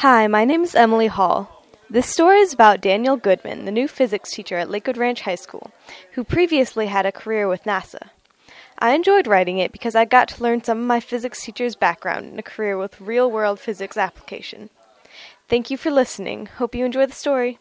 Hi, my name is Emily Hall. This story is about Daniel Goodman, the new physics teacher at Lakewood Ranch High School, who previously had a career with NASA. I enjoyed writing it because I got to learn some of my physics teacher's background and a career with real world physics application. Thank you for listening. Hope you enjoy the story.